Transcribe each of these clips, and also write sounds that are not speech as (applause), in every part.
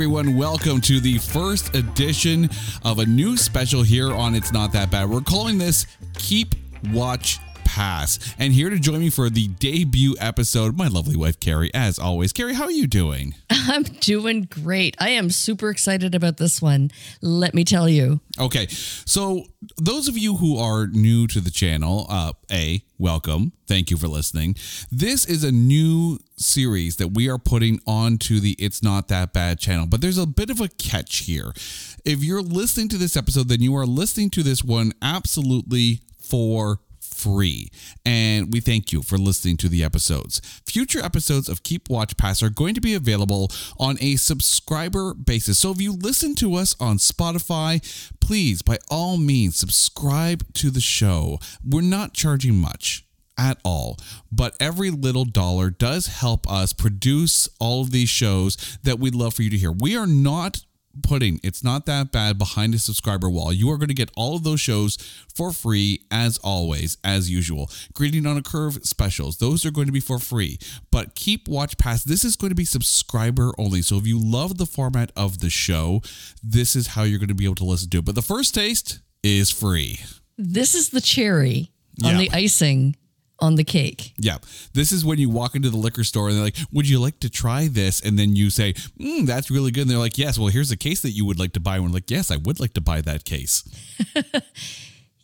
everyone. Welcome to the first edition of a new special here on It's Not That Bad. We're calling this Keep Watch Pass. And here to join me for the debut episode, my lovely wife, Carrie, as always. Carrie, how are you doing? (laughs) I'm doing great. I am super excited about this one. Let me tell you. Okay, so those of you who are new to the channel, uh, A, welcome. Thank you for listening. This is a new series that we are putting onto the It's Not That Bad channel, but there's a bit of a catch here. If you're listening to this episode, then you are listening to this one absolutely for free. And we thank you for listening to the episodes. Future episodes of Keep Watch Pass are going to be available on a subscriber basis. So if you listen to us on Spotify, please, by all means, subscribe to the show. We're not charging much at all. But every little dollar does help us produce all of these shows that we'd love for you to hear. We are not putting it's not that bad behind a subscriber wall. You are going to get all of those shows for free as always as usual. Greeting on a curve specials those are going to be for free. But keep watch pass this is going to be subscriber only. So if you love the format of the show this is how you're going to be able to listen to it. But the first taste is free. This is the cherry on Yeah. the icing on the cake. Yeah. This is when you walk into the liquor store and they're like, Would you like to try this? And then you say, mm, That's really good. And they're like, Yes, well, here's a case that you would like to buy. And we're like, Yes, I would like to buy that case. (laughs)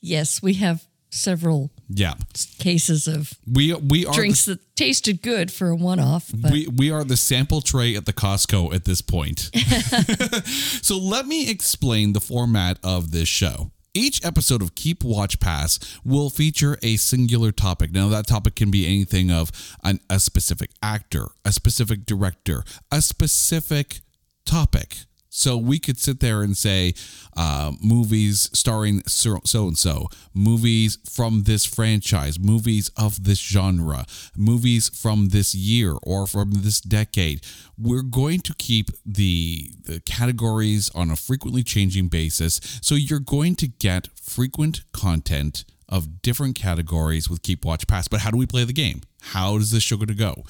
Yes, we have several Yeah. cases of We we are drinks that tasted good for a one off, we, we are the sample tray at the Costco at this point. (laughs) (laughs) so let me explain the format of this show. Each episode of Keep Watch Pass will feature a singular topic. Now, that topic can be anything of an, a specific actor, a specific director, a specific topic. So we could sit there and say uh, movies starring so and so, movies from this franchise, movies of this genre, movies from this year or from this decade. We're going to keep the, the categories on a frequently changing basis. So you're going to get frequent content of different categories with Keep Watch Pass. But how do we play the game? How does this going to go?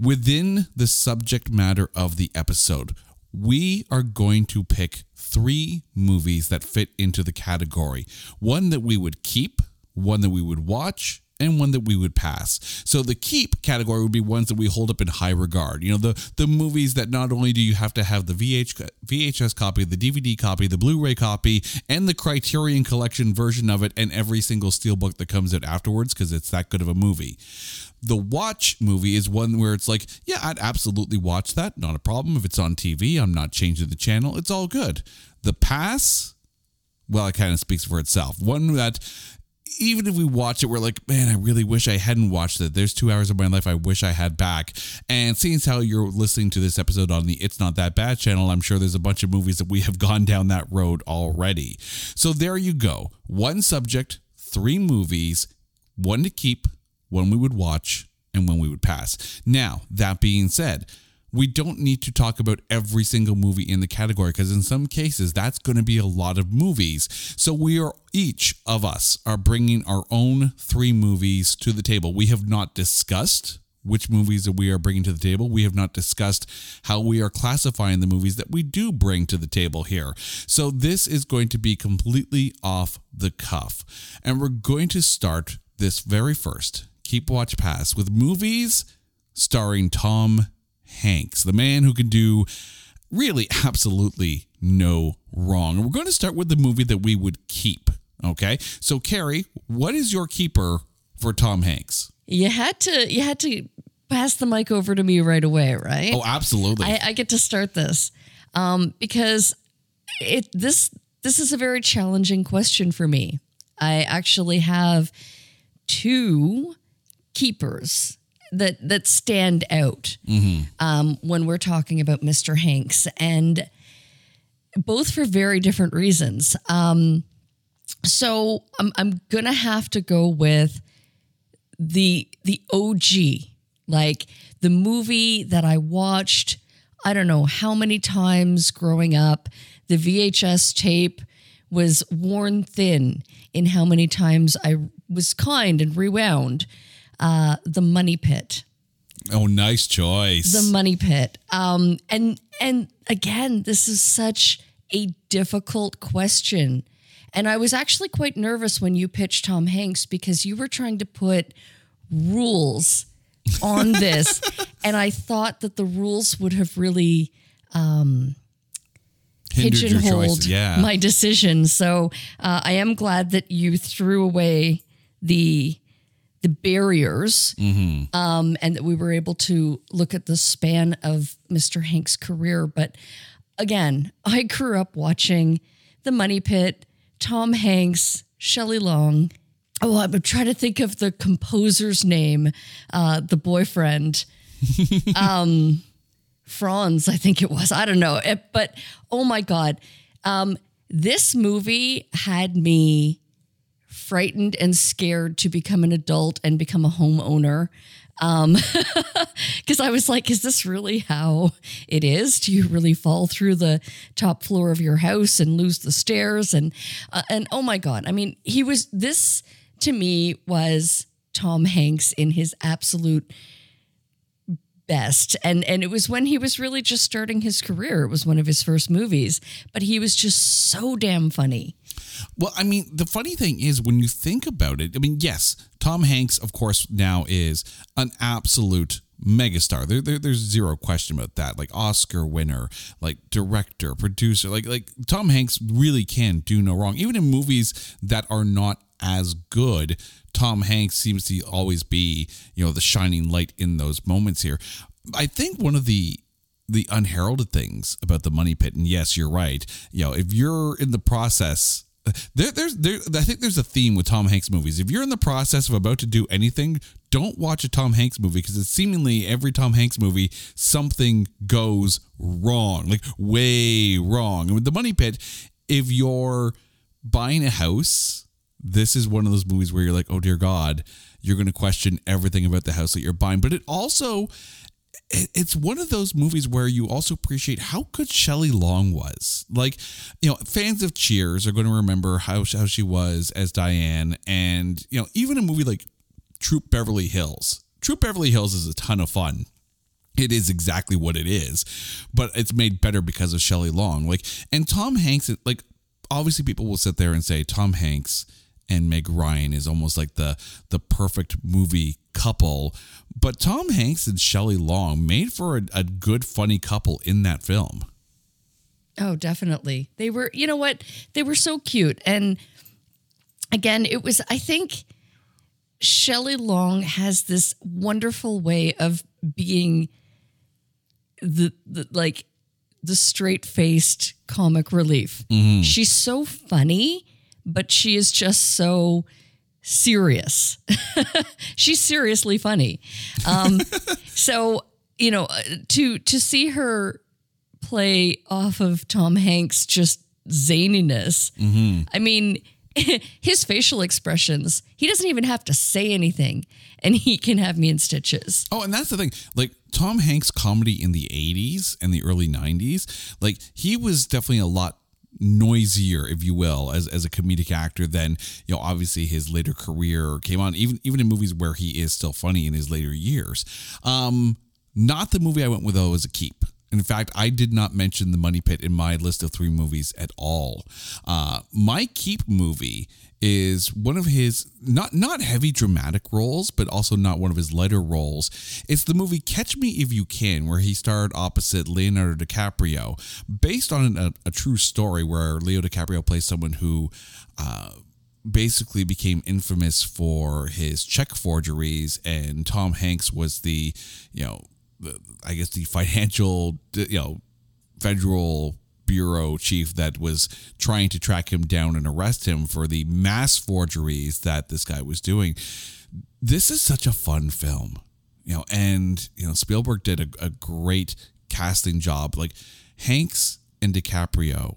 within the subject matter of the episode, we are going to pick three movies that fit into the category one that we would keep, one that we would watch. And one that we would pass. So the keep category would be ones that we hold up in high regard. You know, the the movies that not only do you have to have the VH, VHS copy, the DVD copy, the Blu-ray copy, and the Criterion Collection version of it, and every single steelbook that comes out afterwards, because it's that good of a movie. The watch movie is one where it's like, yeah, I'd absolutely watch that. Not a problem. If it's on TV, I'm not changing the channel. It's all good. The pass, well, it kind of speaks for itself. One that even if we watch it, we're like, man, I really wish I hadn't watched it. There's two hours of my life I wish I had back. And seeing as how you're listening to this episode on the It's Not That Bad channel, I'm sure there's a bunch of movies that we have (laughs) gone down that road already. So there you go. One subject, three movies, one to keep, one we would watch, and when we would pass. Now, that being said, we don't need to talk about every single movie in the category because in some cases that's going to be a lot of movies. So we are each of us are bringing our own three movies to the table. We have not discussed which movies that we are bringing to the table. We have not discussed how we are classifying the movies that we do bring to the table here. So this is going to be completely off the cuff. And we're going to start this very first Keep Watch Pass with movies starring Tom Hanks, the man who can do really absolutely no wrong. And we're going to start with the movie that we would keep. Okay. So, Carrie, what is your keeper for Tom Hanks? you had to you had to pass the mic over to me right away, right? Oh, absolutely. I, I get to start this um, because it this this is a very challenging question for me. I actually have two keepers that that stand out um, when we're talking about Mr. Hanks, and both for very different reasons. Um, so I'm I'm gonna have to go with the the OG, like the movie that I watched. I don't know how many times growing up. The VHS tape was worn thin in how many times I was kind and rewound. Uh, the Money Pit. Oh, nice choice. The Money Pit. Um, and and again, this is such a difficult question. And I was actually quite nervous when you pitched Tom Hanks because you were trying to put rules on (laughs) this. and I thought that the rules would have really um, pigeonholed. Yeah. my decision. So uh, I am glad that you threw away the the barriers Mm-hmm. um, and that we were able to look at the span of Mr. Hank's career. But again, I grew up watching The Money Pit, Tom Hanks, Shelley Long. Oh, I'm trying to think of the composer's name, uh, the boyfriend. (laughs) um, Franz, I think it was. I don't know. It- but oh my God. Um, this movie had me frightened and scared to become an adult and become a homeowner. Um, (laughs) because I was like, is this really how it is? Do you really fall through the top floor of your house and lose the stairs? And uh, and oh my god, I mean, he was this to me was Tom Hanks in his absolute best and and it was when he was really just starting his career it was one of his first movies but he was just so damn funny Well, I mean, the funny thing is when you think about it, I mean, yes, Tom Hanks, of course, now is an absolute megastar. There, there, there's zero question about that. Like Oscar winner, like director, producer, like like Tom Hanks really can do no wrong. Even in movies that are not as good, Tom Hanks seems to always be, you know, the shining light in those moments here. I think one of the the unheralded things about the money pit and yes you're right you know if you're in the process there, there's there i think there's a theme with tom hanks movies. If you're in the process of about to do anything don't watch a tom hanks movie because it's seemingly every tom hanks movie something goes wrong like way wrong. And with the money pit if you're buying a house this is one of those movies where you're like oh dear god you're going to question everything about the house that you're buying. But it also it's one of those movies where you also appreciate how good Shelley Long was. Like, you know, fans of Cheers are going to remember how, how she was as Diane. And, you know, even a movie like Troop Beverly Hills. Troop Beverly Hills is a ton of fun. It is exactly what it is, but it's made better because of Shelley Long. Like, and Tom Hanks, like, obviously people will sit there and say Tom Hanks and Meg Ryan is almost like the the perfect movie couple. But Tom Hanks and Shelley Long made for a, a good, funny couple in that film. Oh, definitely. They were, you know what? They were so cute. And again, it was, I think Shelley Long has this wonderful way of being the, the like the straight faced comic relief. Mm-hmm. She's so funny, but she is just so serious. (laughs) She's seriously funny. Um, (laughs) so, you know, uh, to to see her play off of Tom Hanks' just zaniness. I mean, (laughs) his facial expressions, he doesn't even have to say anything and he can have me in stitches. Oh, and that's the thing. Like Tom Hanks' comedy in the 80s and the early 90s, like he was definitely a lot noisier, if you will, as, as a comedic actor than, you know, obviously his later career came on, even even in movies where he is still funny in his later years. Um, not the movie I went with though as a keep. In fact, I did not mention the Money Pit in my list of three movies at all. Uh, my keep movie is one of his not not heavy dramatic roles, but also not one of his lighter roles. It's the movie Catch Me If You Can, where he starred opposite Leonardo DiCaprio, based on a, a true story where Leo DiCaprio plays someone who. Uh, basically became infamous for his check forgeries and Tom Hanks was the you know I guess the financial you know federal bureau chief that was trying to track him down and arrest him for the mass forgeries that this guy was doing. This is such a fun film you know and you know Spielberg did a, a great casting job. Like Hanks and DiCaprio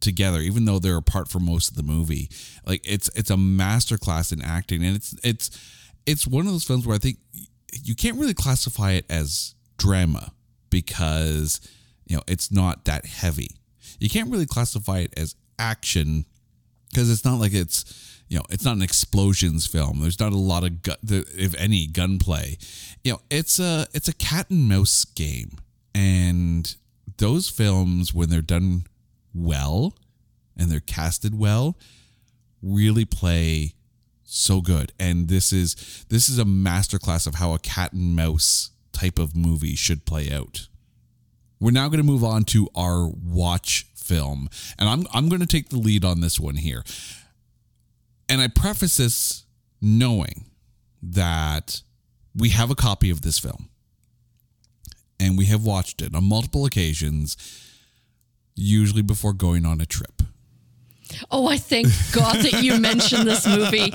together even though they're apart for most of the movie like it's it's a masterclass in acting. And it's it's it's one of those films where i think you can't really classify it as drama because you know it's not that heavy you can't really classify it as action because it's not like it's you know, it's not an explosions film. There's not a lot of gu- if any gunplay. You know, it's a it's a cat and mouse game, and those films when they're done well and they're casted well, really play so good. And this is this is a masterclass of how a cat and mouse type of movie should play out. We're now going to move on to our watch film, and I'm I'm going to take the lead on this one here. And I preface this knowing that we have a copy of this film, and we have watched it on multiple occasions, usually before going on a trip. Oh, I thank God that you mentioned this movie.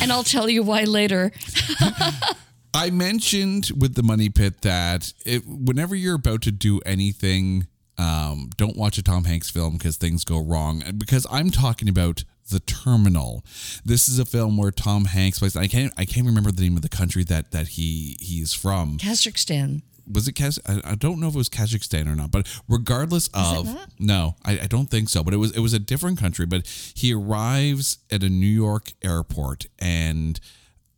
And I'll tell you why later. (laughs) I mentioned with the Money Pit that it, whenever you're about to do anything, um, don't watch a Tom Hanks film because things go wrong. And Because I'm talking about The Terminal. This is a film where Tom Hanks plays. I can't. I can't remember the name of the country that that he he's from. Kazakhstan. Was it Kaz? I, I don't know if it was Kazakhstan or not. But regardless of no, I, I don't think so. But it was it was a different country. But he arrives at a New York airport and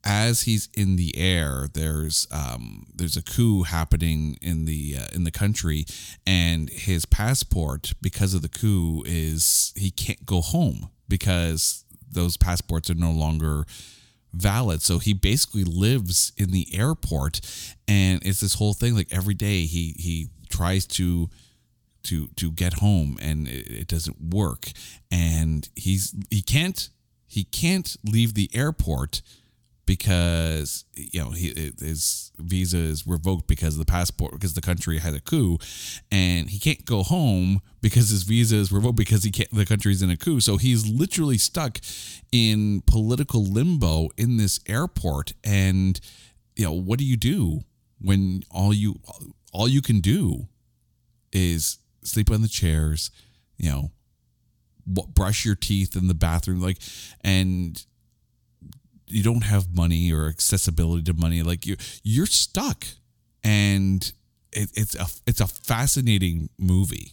as he's in the air, there's um, there's a coup happening in the uh, in the country, and his passport, because of the coup, is he can't go home because those passports are no longer valid. So he basically lives in the airport, and it's this whole thing. Like every day, he he tries to to to get home, and it, it doesn't work, and he's he can't he can't leave the airport because you know he his visa is revoked because of the passport because the country had a coup and he can't go home because his visa is revoked because he can't the country's in a coup. So he's literally stuck in political limbo in this airport. And you know what do you do when all you all you can do is sleep on the chairs you know brush your teeth in the bathroom like and you don't have money or accessibility to money like you you're stuck and it, it's a it's a fascinating movie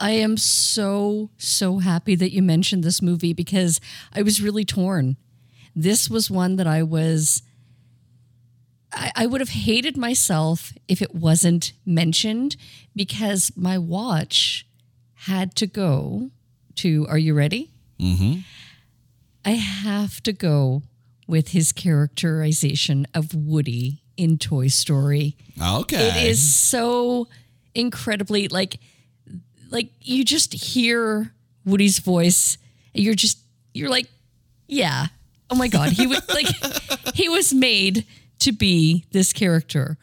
I am so, so happy that you mentioned this movie because I was really torn. This was one that I was, I, I would have hated myself if it wasn't mentioned because my watch had to go to, are you ready? mm-hmm. I have to go with his characterization of Woody in Toy Story. okay It is so incredibly like like you just hear Woody's voice. And you're just you're like, yeah. Oh my god, he was like (laughs) he was made to be this character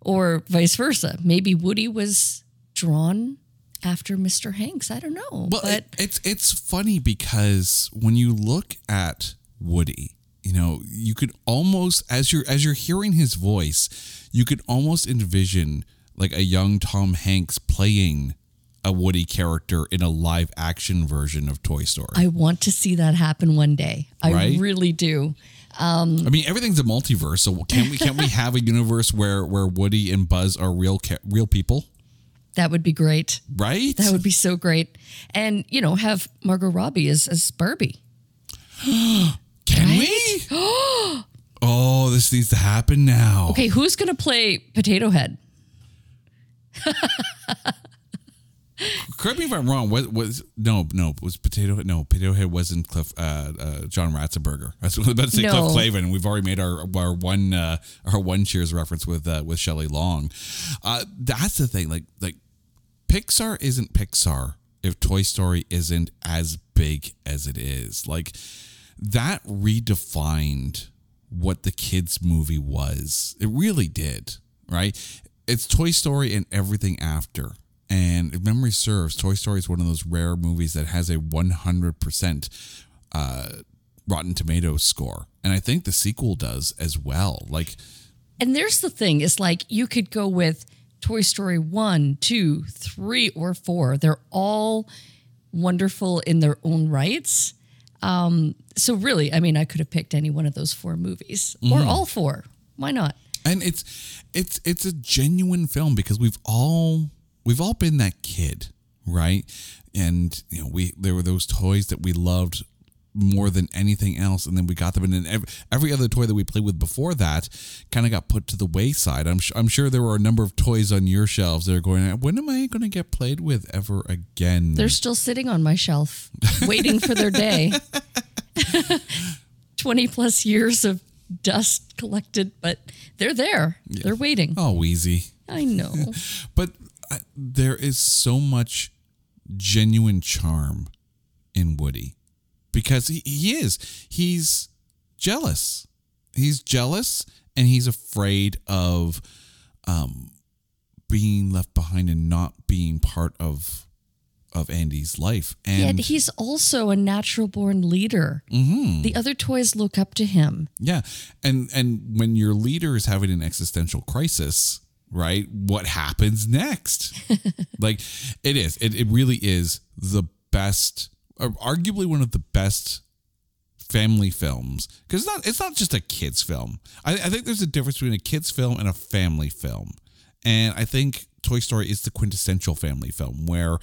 or vice versa. Maybe Woody was drawn after Mr. Hanks. I don't know. Well, but it, it's it's funny because when you look at Woody, you know, you could almost as you're as you're hearing his voice, you could almost envision like a young Tom Hanks playing a Woody character in a live action version of Toy Story. I want to see that happen one day. I Right? really do. Um, I mean, everything's a multiverse, so can we can we (laughs) have a universe where where Woody and Buzz are real real people, That would be great. right? That would be so great. And, you know, have Margot Robbie as, as Barbie. (gasps) can we? (gasps) oh, this needs to happen now. Okay, who's going to play Potato Head? Correct me if I'm wrong. What was no, no? Was Potato Head? No, Potato Head wasn't Cliff. Uh, uh, John Ratzenberger. I was about to say No. Cliff Clavin. We've already made our our one uh, our one Cheers reference with uh, with Shelley Long. Uh, that's the thing. Like like Pixar isn't Pixar if Toy Story isn't as big as it is. Like that redefined what the kids movie was. It really did, right? It's Toy Story and everything after. And if memory serves, Toy Story is one of those rare movies that has a 100% uh, Rotten Tomatoes score. And I think the sequel does as well. Like, And there's the thing it's like you could go with Toy Story 1, 2, 3, or 4. They're all wonderful in their own rights. Um, so, really, I mean, I could have picked any one of those four movies or all four. Why not? and it's it's it's a genuine film because we've all we've all been that kid right and you know we there were those toys that we loved more than anything else. And then we got them, and then every, every other toy that we played with before that kind of got put to the wayside. I'm I'm sure there were a number of toys on your shelves that are going. When am I going to get played with ever again? They're still sitting on my shelf, waiting for their day. (laughs) 20 plus years of dust collected, but they're there. They're waiting. oh, easy. I know. (laughs) But I, there is so much genuine charm in Woody because he, he is. He's jealous. He's jealous and he's afraid of um, being left behind and not being part of of Andy's life. And Yet he's also a natural born leader. The other toys look up to him. Yeah. And and when your leader is having an existential crisis, right? What happens next? (laughs) like it is. It it really is the best arguably one of the best family films because it's not it's not just a kids film. I, I think there's a difference between a kids film and a family film, and I think Toy Story is the quintessential family film where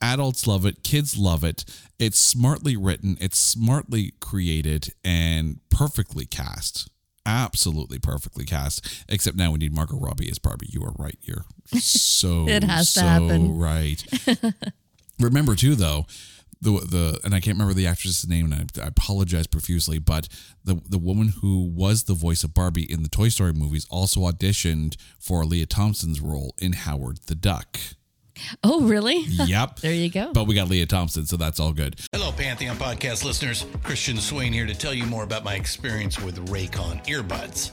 adults love it, kids love it. It's smartly written, it's smartly created, and perfectly cast. Absolutely perfectly cast. Except now we need Margot Robbie as Barbie. You are right. You're (laughs) so It has to happen. right. (laughs) Remember too, though, the the and I can't remember the actress's name, and I, I apologize profusely, but the the woman who was the voice of Barbie in the Toy Story movies also auditioned for Lea Thompson's role in Howard the Duck. Oh, really? (laughs) Yep. There you go. But we got Lea Thompson, so that's all good. Hello, Pantheon podcast listeners. Christian Swain here to tell you more about my experience with Raycon earbuds.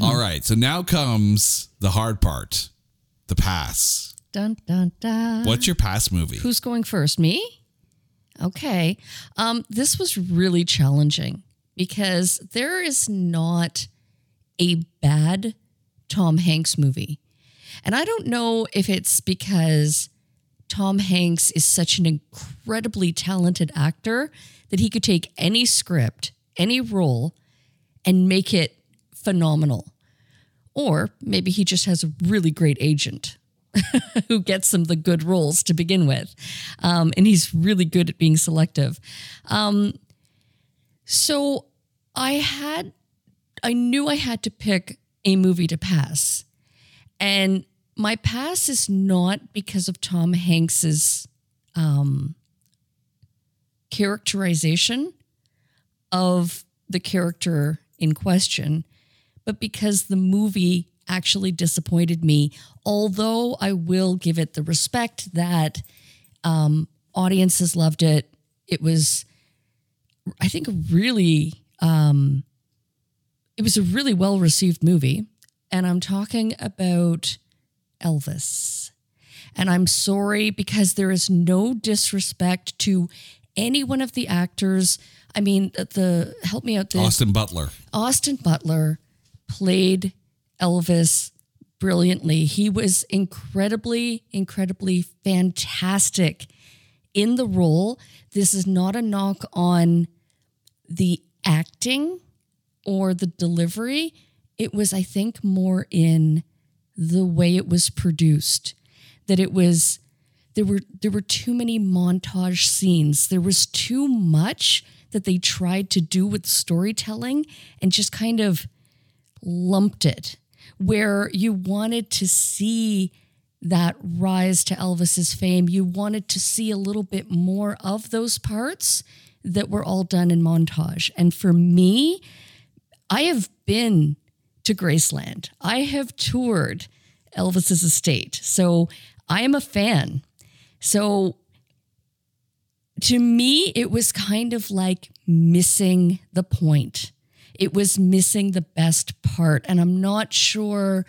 All right. So now comes the hard part the pass. Dun, dun, dun. What's your pass movie? Who's going first? Me? Okay. Um, this was really challenging because there is not a bad Tom Hanks movie. And I don't know if it's because Tom Hanks is such an incredibly talented actor that he could take any script, any role, and make it phenomenal. Or maybe he just has a really great agent (laughs) who gets him the good roles to begin with. Um, and he's really good at being selective. Um, so I had, I knew I had to pick a movie to pass. And my pass is not because of Tom Hanks's um, characterization of the character in question, but because the movie actually disappointed me. Although I will give it the respect that um, audiences loved it. It was, I think, really, um, it was a really well received movie. And I'm talking about Elvis. And I'm sorry because there is no disrespect to any one of the actors. I mean, the, the help me out. The, Austin Butler. Austin Butler played Elvis brilliantly. He was incredibly, incredibly fantastic in the role. This is not a knock on the acting or the delivery. It was, I think, more in the way it was produced. That it was there were there were too many montage scenes. There was too much that they tried to do with storytelling and just kind of lumped it where you wanted to see that rise to Elvis's fame. You wanted to see a little bit more of those parts that were all done in montage. And for me, I have been to Graceland. I have toured Elvis's estate. So I am a fan. So to me, it was kind of like missing the point. It was missing the best part. And I'm not sure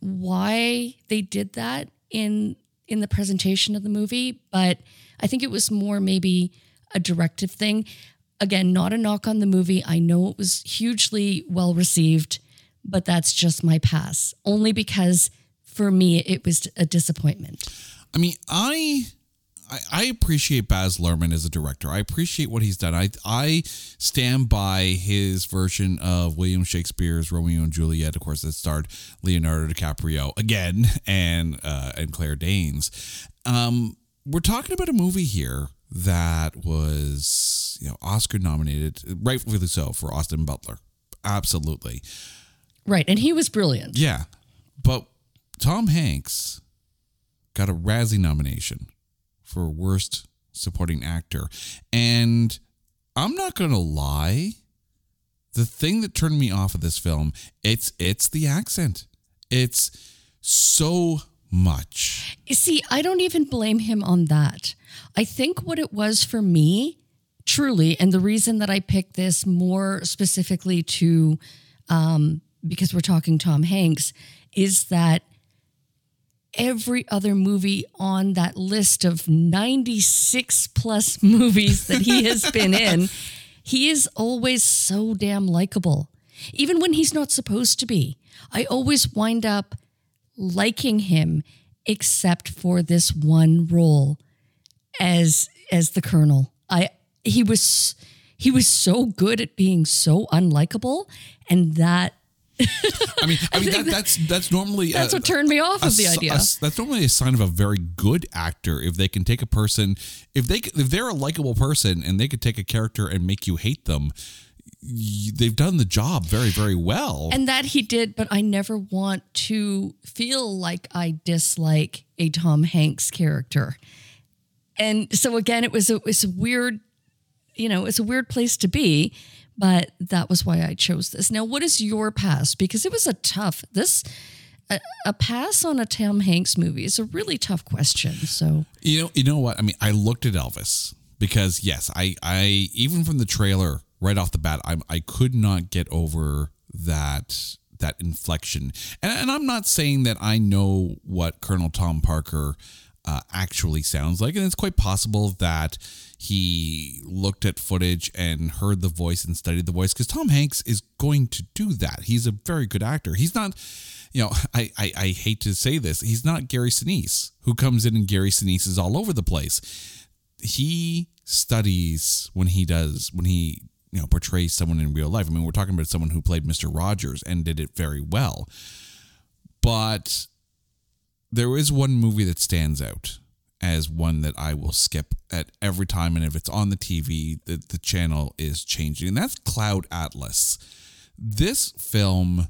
why they did that in in the presentation of the movie, but I think it was more maybe a directive thing. Again, not a knock on the movie. I know it was hugely well received, but that's just my pass. Only because for me it was a disappointment. I mean, I I, I appreciate Baz Luhrmann as a director. I appreciate what he's done. I I stand by his version of William Shakespeare's Romeo and Juliet, of course, that starred Leonardo DiCaprio again (laughs) and uh, and Claire Danes. Um, we're talking about a movie here that was you know Oscar nominated, rightfully so, for Austin Butler. Absolutely. Right, and he was brilliant. Yeah, but Tom Hanks got a Razzie nomination for worst supporting actor. And I'm not going to lie, the thing that turned me off of this film, it's it's the accent. It's so much. See, I don't even blame him on that. I think what it was for me, truly, and the reason that I picked this more specifically to, um, because we're talking Tom Hanks, is that every other movie on that list of 96 plus (laughs) movies that he has been in, he is always so damn likable. Even when he's not supposed to be. I always wind up liking him except for this one role as as the colonel. I he was he was so good at being so unlikable and that I mean, I mean that, that's that's normally that's a, what turned me off of the idea. A, that's normally a sign of a very good actor if they can take a person, if they if they're a likable person and they could take a character and make you hate them. They've done the job very, very well. And that he did, but I never want to feel like I dislike a Tom Hanks character. And so again, it was a, it was a weird, you know, it's a weird place to be but that was why I chose this. Now, what is your pass? Because it was a tough this a, a, pass on a Tom Hanks movie is a really tough question. So you know, you know what? I mean, I looked at Elvis because yes, I I even from the trailer right off the bat, I I could not get over that that inflection. And, and I'm not saying that I know what Colonel Tom Parker uh, actually sounds like, and it's quite possible that he looked at footage and heard the voice and studied the voice because Tom Hanks is going to do that. He's a very good actor. He's not, you know, (laughs) I, I, I hate to say this, he's not Gary Sinise, who comes in and Gary Sinise is all over the place. He studies when he does, when he, you know, portrays someone in real life. I mean, we're talking about someone who played Mr. Rogers and did it very well. But there is one movie that stands out as one that I will skip at every time. And if it's on the TV, the, the channel is changing. And that's Cloud Atlas. This film,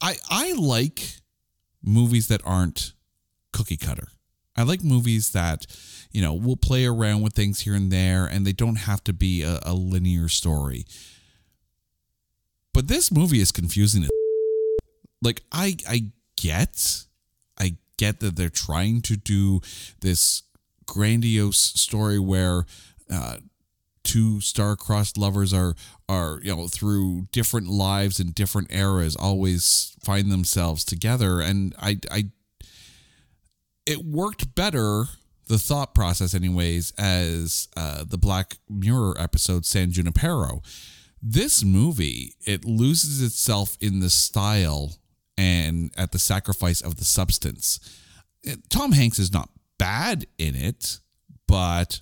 I I like movies that aren't cookie cutter. I like movies that, you know, will play around with things here and there and they don't have to be a, a linear story. But this movie is confusing. Like I I get get that they're trying to do this grandiose story where uh, two star-crossed lovers are are you know through different lives and different eras always find themselves together. And i i it worked better the thought process anyways as uh, the black mirror episode san junipero. This movie it loses itself in the style and at the sacrifice of the substance. Tom Hanks is not bad in it, but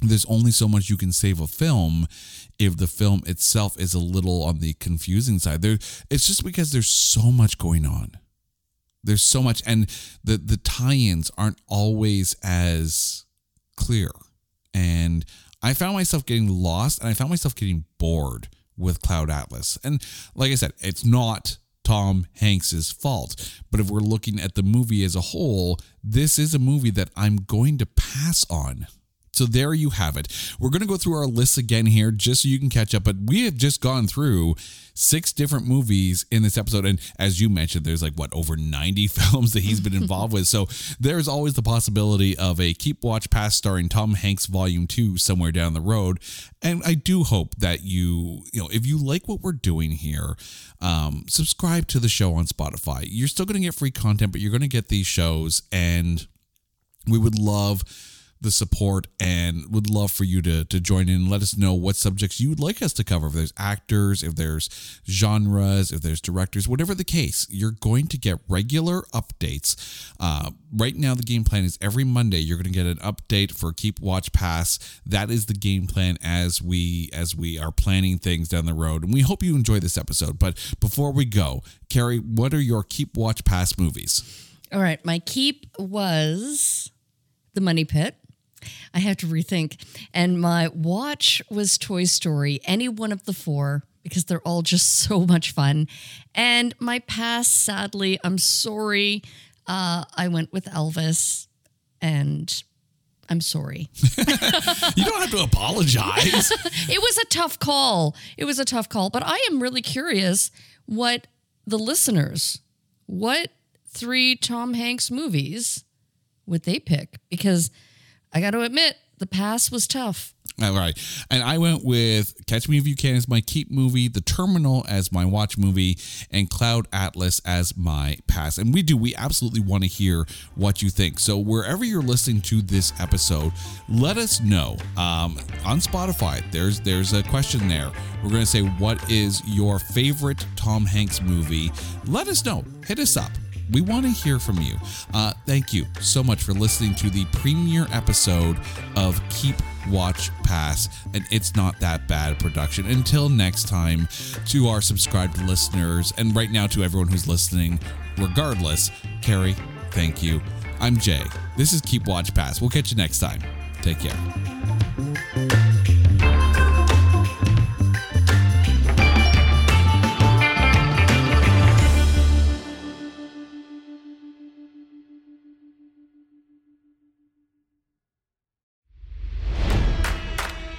there's only so much you can save a film if the film itself is a little on the confusing side. There it's just because there's so much going on. There's so much and the the tie-ins aren't always as clear. And I found myself getting lost and I found myself getting bored with Cloud Atlas. And like I said, it's not Tom Hanks's fault. But if we're looking at the movie as a whole, this is a movie that I'm going to pass on. So there you have it. We're going to go through our list again here just so you can catch up. But we have just gone through six different movies in this episode. And as you mentioned, there's like what, over 90 (laughs) films that he's been involved with. So there's always the possibility of a Keep Watch Pass starring Tom Hanks Volume 2 somewhere down the road. And I do hope that you, you know, if you like what we're doing here, um, subscribe to the show on Spotify. You're still going to get free content, but you're going to get these shows. And we would love the support and would love for you to to join in and let us know what subjects you would like us to cover. If there's actors, if there's genres, if there's directors, whatever the case, you're going to get regular updates. Uh, right now, the game plan is every Monday you're going to get an update for Keep Watch Pass. That is the game plan as we as we are planning things down the road. And we hope you enjoy this episode. But before we go, Carrie, what are your Keep Watch Pass movies? All right, my keep was The Money Pit. I have to rethink. And my watch was Toy Story, any one of the four, because they're all just (laughs) so much fun. And my pass, sadly, I'm sorry, uh, I went with Elvis, and I'm sorry. (laughs) you don't have to apologize. (laughs) it was a tough call. It was a tough call, but I am really curious what the listeners, what three Tom Hanks movies would they pick? Because I got to admit, the pass was tough. All right. And I went with Catch Me If You Can as my keep movie, The Terminal as my watch movie, and Cloud Atlas as my pass. And we do, we absolutely want to hear what you think. So wherever you're listening to this episode, let us know. Um, on Spotify, there's there's a question there. We're going to say, what is your favorite Tom Hanks movie? Let us know. Hit us up we want to hear from you. Uh, thank you so much for listening to the premiere episode of Keep Watch Pass, and it's not that bad production. Until next time, to our subscribed listeners, and right now to everyone who's listening, regardless, Carrie, thank you. I'm Jay. This is Keep Watch Pass. We'll catch you next time. Take care.